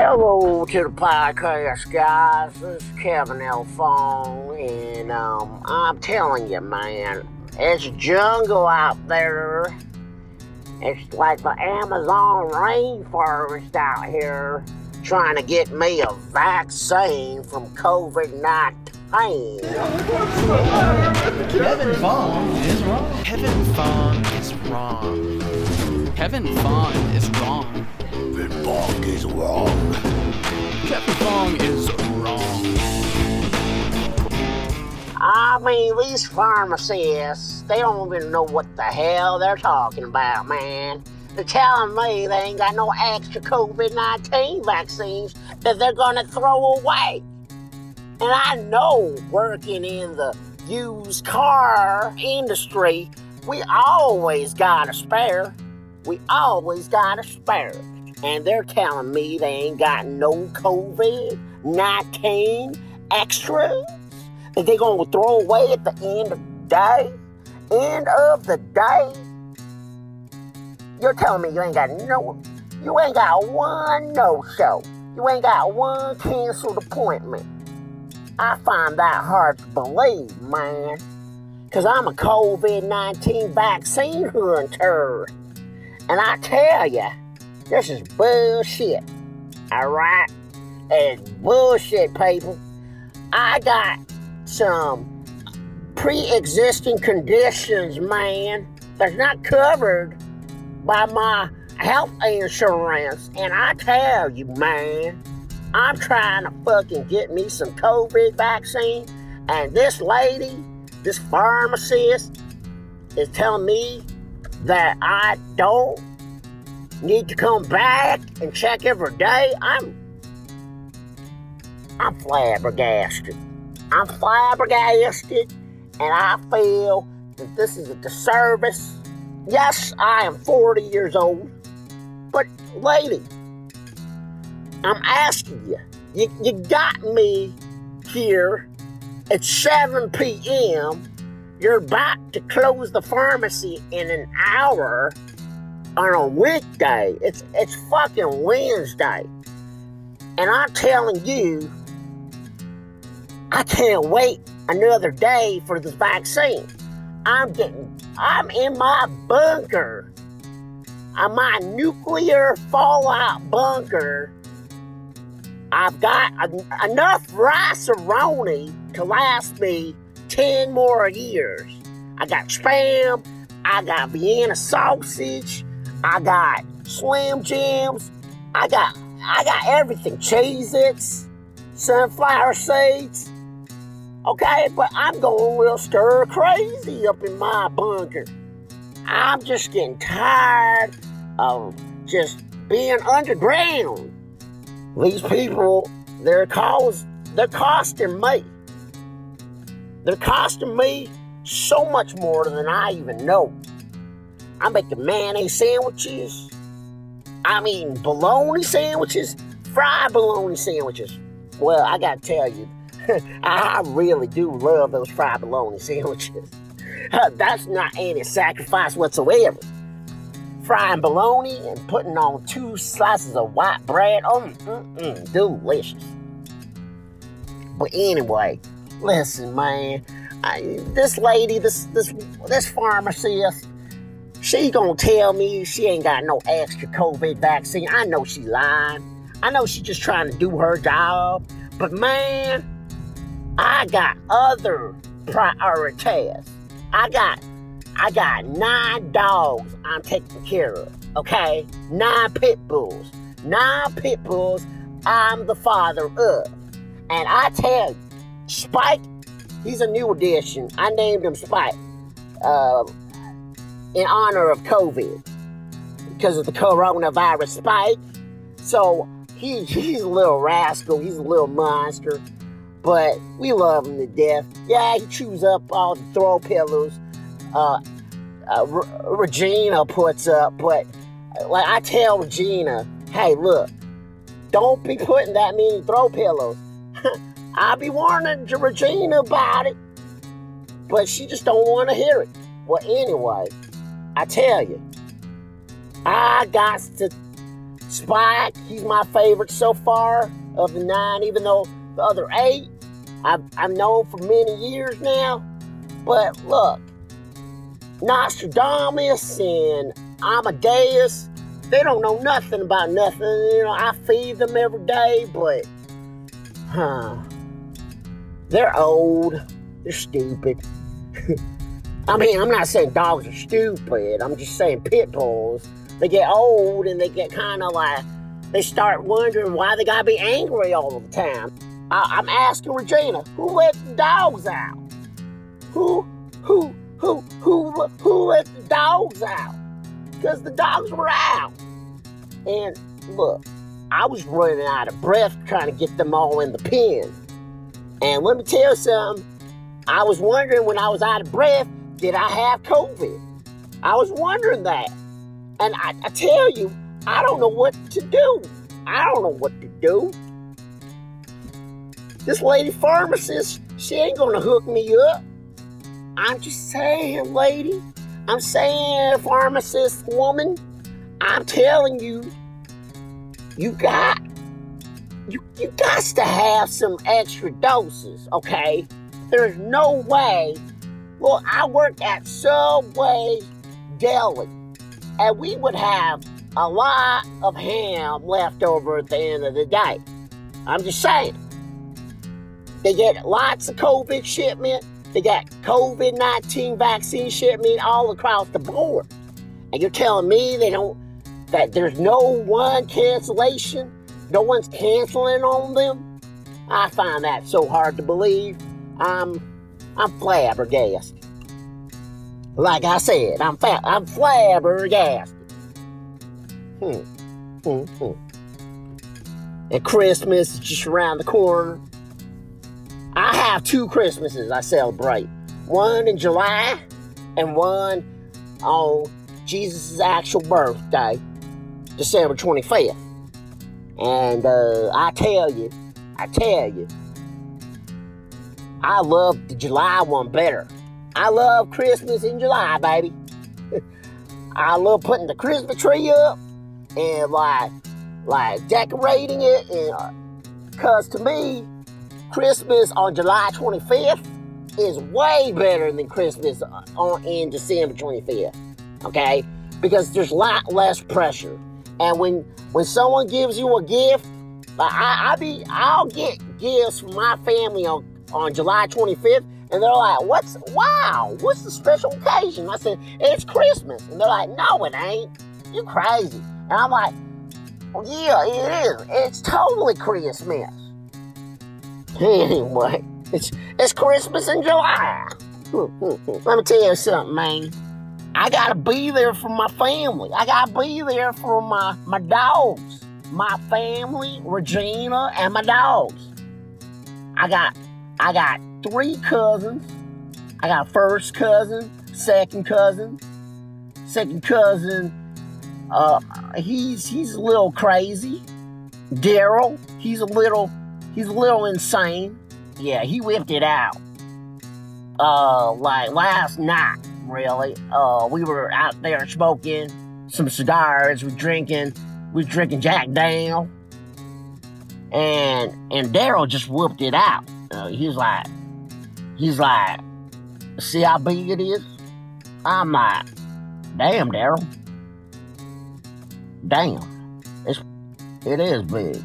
Hello to the podcast, guys. This is Kevin L. Fong, and um, I'm telling you, man, it's a jungle out there. It's like the Amazon rainforest out here trying to get me a vaccine from COVID 19. Kevin Fong is wrong. Kevin Fong is wrong. Kevin Fong is wrong. Kevin Fong is wrong. Kevin Fong is wrong. I mean, these pharmacists, they don't even know what the hell they're talking about, man. They're telling me they ain't got no extra COVID 19 vaccines that they're gonna throw away. And I know working in the used car industry, we always got a spare. We always got a spare. And they're telling me they ain't got no COVID 19 extras that they gonna throw away at the end of the day? End of the day? You're telling me you ain't got no, you ain't got one no show. You ain't got one canceled appointment. I find that hard to believe, man. Cause I'm a COVID 19 vaccine hunter. And I tell ya, this is bullshit. Alright? It's bullshit, people. I got some pre-existing conditions, man, that's not covered by my health insurance. And I tell you, man, I'm trying to fucking get me some COVID vaccine, and this lady, this pharmacist, is telling me that I don't need to come back and check every day. I'm I'm flabbergasted. I'm flabbergasted, and I feel that this is a disservice. Yes, I am 40 years old, but lady, I'm asking you, you, you got me here at 7 p.m. You're about to close the pharmacy in an hour on a weekday. It's it's fucking Wednesday. And I'm telling you, I can't wait another day for this vaccine. I'm getting, I'm in my bunker. I'm my nuclear fallout bunker. I've got en- enough riceroni to last me 10 more years. I got spam, I got Vienna sausage, I got Slim Jims, I got I got everything. Cheez-Its, sunflower seeds. Okay, but I'm going real stir crazy up in my bunker. I'm just getting tired of just being underground. These people, they're cause they're costing me. They're costing me so much more than I even know. I'm making mayonnaise sandwiches. I mean bologna sandwiches, fried bologna sandwiches. Well, I gotta tell you, I really do love those fried bologna sandwiches. That's not any sacrifice whatsoever. Frying bologna and putting on two slices of white bread, oh, mm, mm, delicious. But anyway, listen, man, I, this lady, this this this pharmacist, she gonna tell me she ain't got no extra COVID vaccine. I know she lying. I know she just trying to do her job. But man, I got other priorities. I got I got nine dogs I'm taking care of. Okay? Nine pit bulls. Nine pit bulls I'm the father of. And I tell you, Spike, he's a new addition. I named him Spike. Uh, in honor of COVID. Because of the coronavirus spike. So he, he's a little rascal, he's a little monster but we love him to death. Yeah, he chews up all the throw pillows uh, uh, Regina puts up, but like I tell Regina, hey, look, don't be putting that many throw pillows. I'll be warning Regina about it, but she just don't want to hear it. Well, anyway, I tell you, I got to Spike, he's my favorite so far of the nine, even though the other eight I've, I've known for many years now. But look, Nostradamus and Amadeus, they don't know nothing about nothing. You know, I feed them every day, but, huh, they're old, they're stupid. I mean, I'm not saying dogs are stupid, I'm just saying pit bulls. They get old and they get kind of like, they start wondering why they gotta be angry all the time. I, I'm asking Regina, who let the dogs out? Who, who, who, who, who let the dogs out? Because the dogs were out. And look, I was running out of breath trying to get them all in the pen. And let me tell you something. I was wondering when I was out of breath, did I have COVID? I was wondering that. And I, I tell you, I don't know what to do. I don't know what to do. This lady pharmacist, she ain't gonna hook me up. I'm just saying, lady. I'm saying, pharmacist woman. I'm telling you, you got you you got to have some extra doses, okay? There's no way. Well, I work at Subway Deli, and we would have a lot of ham left over at the end of the day. I'm just saying. They get lots of COVID shipment. They got COVID 19 vaccine shipment all across the board. And you're telling me they don't, that there's no one cancellation? No one's canceling on them? I find that so hard to believe. I'm, I'm flabbergasted. Like I said, I'm fa- I'm flabbergasted. Hmm. Hmm. Hmm. And Christmas is just around the corner. I have two Christmases I celebrate. One in July and one on Jesus' actual birthday, December 25th. And uh, I tell you, I tell you, I love the July one better. I love Christmas in July, baby. I love putting the Christmas tree up and like, like decorating it, and uh, cause to me, Christmas on July 25th is way better than Christmas on in December 25th. Okay, because there's a lot less pressure, and when when someone gives you a gift, like I, I be I'll get gifts from my family on on July 25th, and they're like, "What's wow? What's the special occasion?" I said, "It's Christmas," and they're like, "No, it ain't. You crazy?" And I'm like, well, "Yeah, it is. It's totally Christmas." Anyway, it's it's Christmas in July. Let me tell you something, man. I gotta be there for my family. I gotta be there for my my dogs, my family, Regina, and my dogs. I got I got three cousins. I got first cousin, second cousin, second cousin. Uh, he's he's a little crazy. Daryl, he's a little he's a little insane. Yeah, he whipped it out. Uh, like last night, really. Uh, we were out there smoking some cigars. We drinking, we drinking Jack Daniel, and and Daryl just whooped it out. Uh, he's like, he's like, see how big it is? I'm like, damn, Daryl. Damn, it's it is big.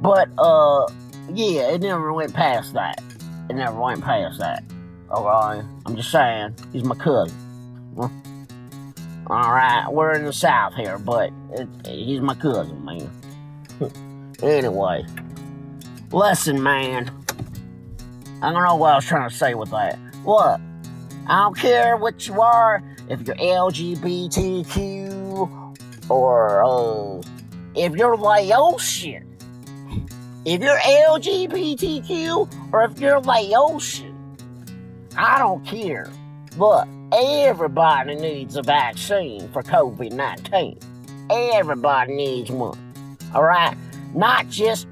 But uh, yeah, it never went past that. It never went past that. Okay, I'm just saying, he's my cousin. Huh? All right, we're in the south here, but it, he's my cousin, man. anyway, listen, man. I don't know what I was trying to say with that. Look, I don't care what you are, if you're LGBTQ or uh, if you're Laotian. If you're LGBTQ or if you're Laotian, I don't care. But everybody needs a vaccine for COVID 19. Everybody needs one. All right? Not just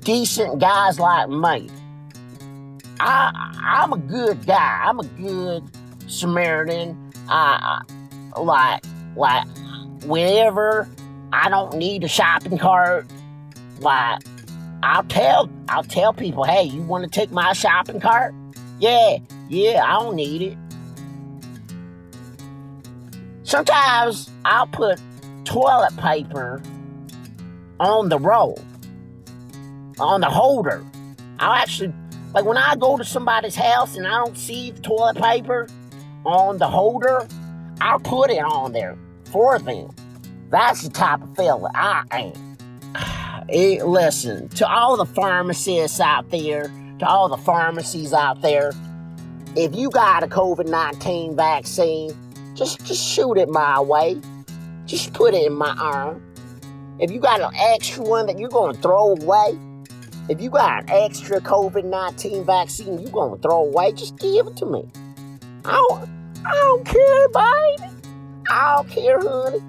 decent guys like me. I, I'm a good guy. I'm a good Samaritan. I, like, like, whenever I don't need a shopping cart, like I'll tell I'll tell people, hey, you want to take my shopping cart? Yeah, yeah, I don't need it. Sometimes I'll put toilet paper on the roll, on the holder. I'll actually, like when I go to somebody's house and I don't see the toilet paper on the holder, I'll put it on there for them. That's the type of fella I am. Eh, listen, to all the pharmacists out there, to all the pharmacies out there, if you got a COVID 19 vaccine, just, just shoot it my way. Just put it in my arm. If you got an extra one that you're going to throw away, if you got an extra COVID 19 vaccine you're going to throw away, just give it to me. I don't, I don't care, baby. I don't care, honey.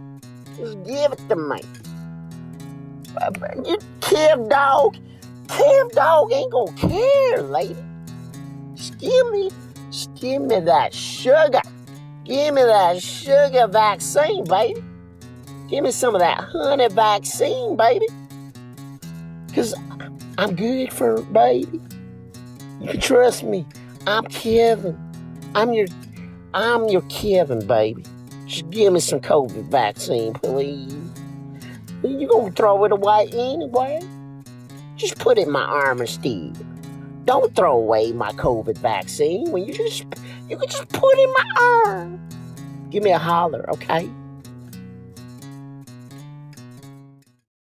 Just give it to me. You Kev dog, Kev dog ain't gonna care, lady. Just give me, just give me that sugar. Give me that sugar vaccine, baby. Give me some of that honey vaccine, baby. Cause I'm good for baby. You can trust me. I'm Kevin. I'm your, I'm your Kevin, baby. Just give me some COVID vaccine, please. You gonna throw it away anyway? Just put it in my arm instead. Don't throw away my COVID vaccine when you just you can just put it in my arm. Give me a holler, okay?